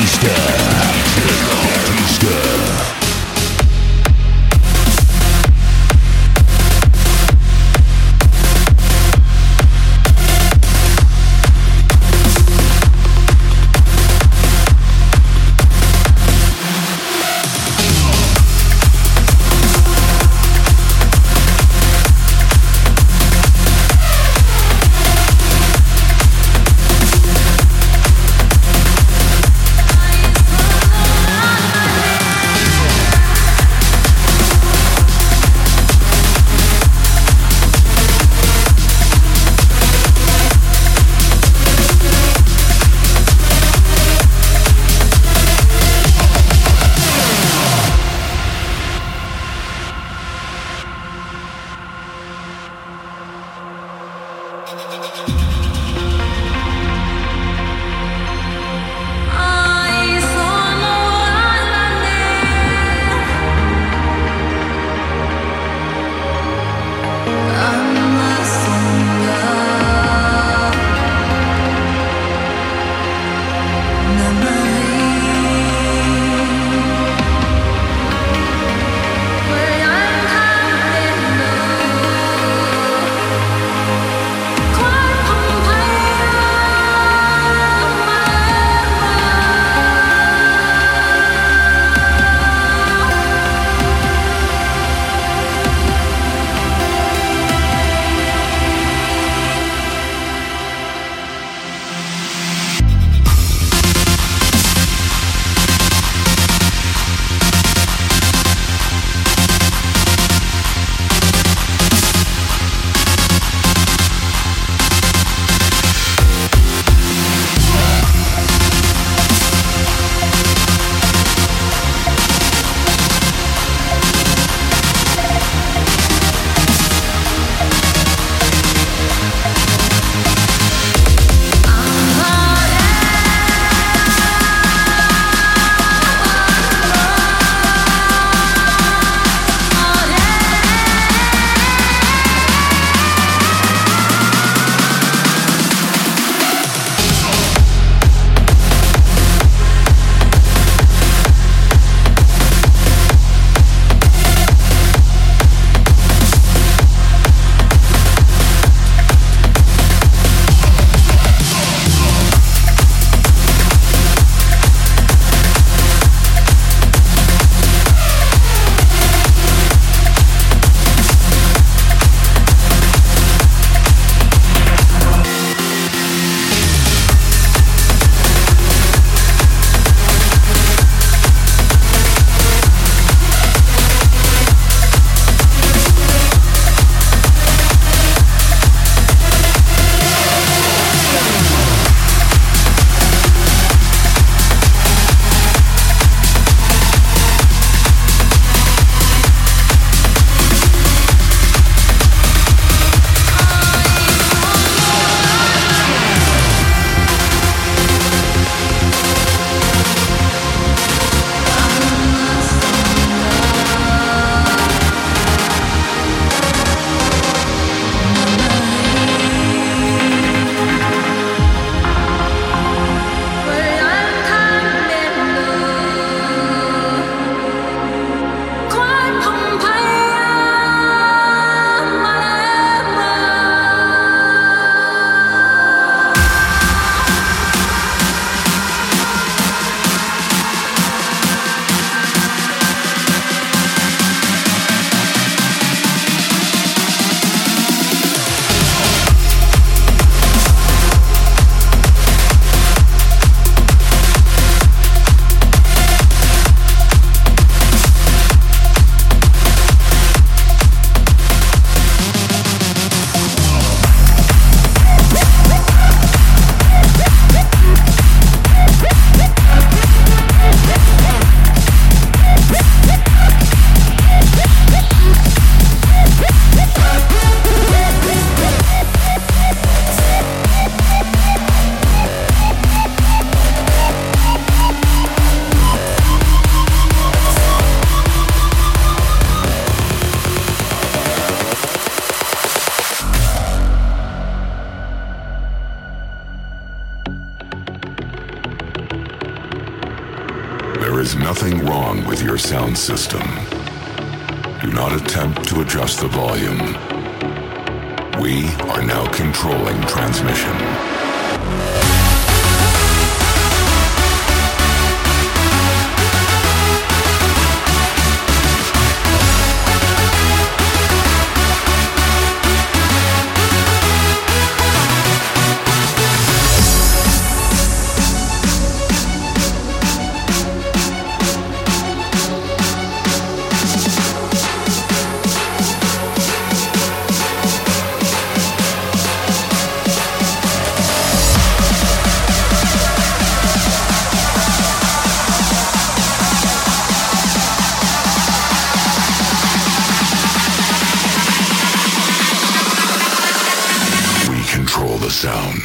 Easter. Sound system. Do not attempt to adjust the volume. We are now controlling transmission. sound.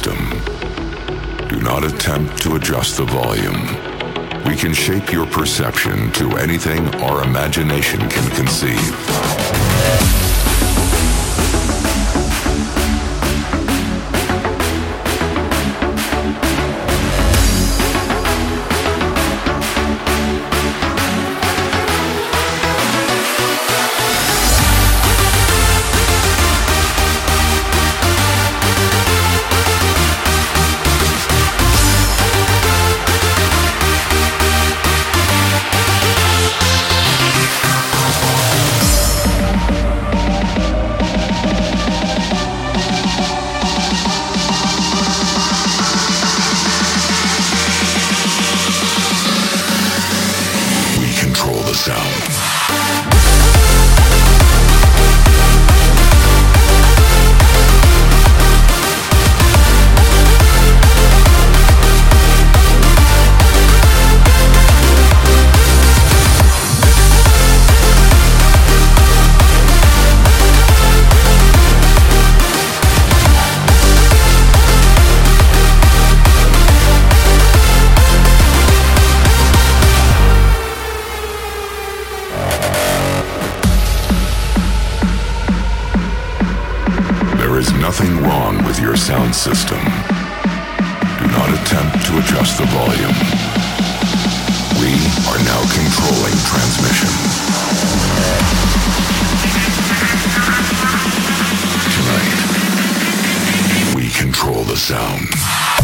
System. Do not attempt to adjust the volume. We can shape your perception to anything our imagination can conceive. So. system. Do not attempt to adjust the volume. We are now controlling transmission. Tonight, we control the sound.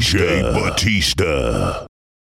DJ. Batista.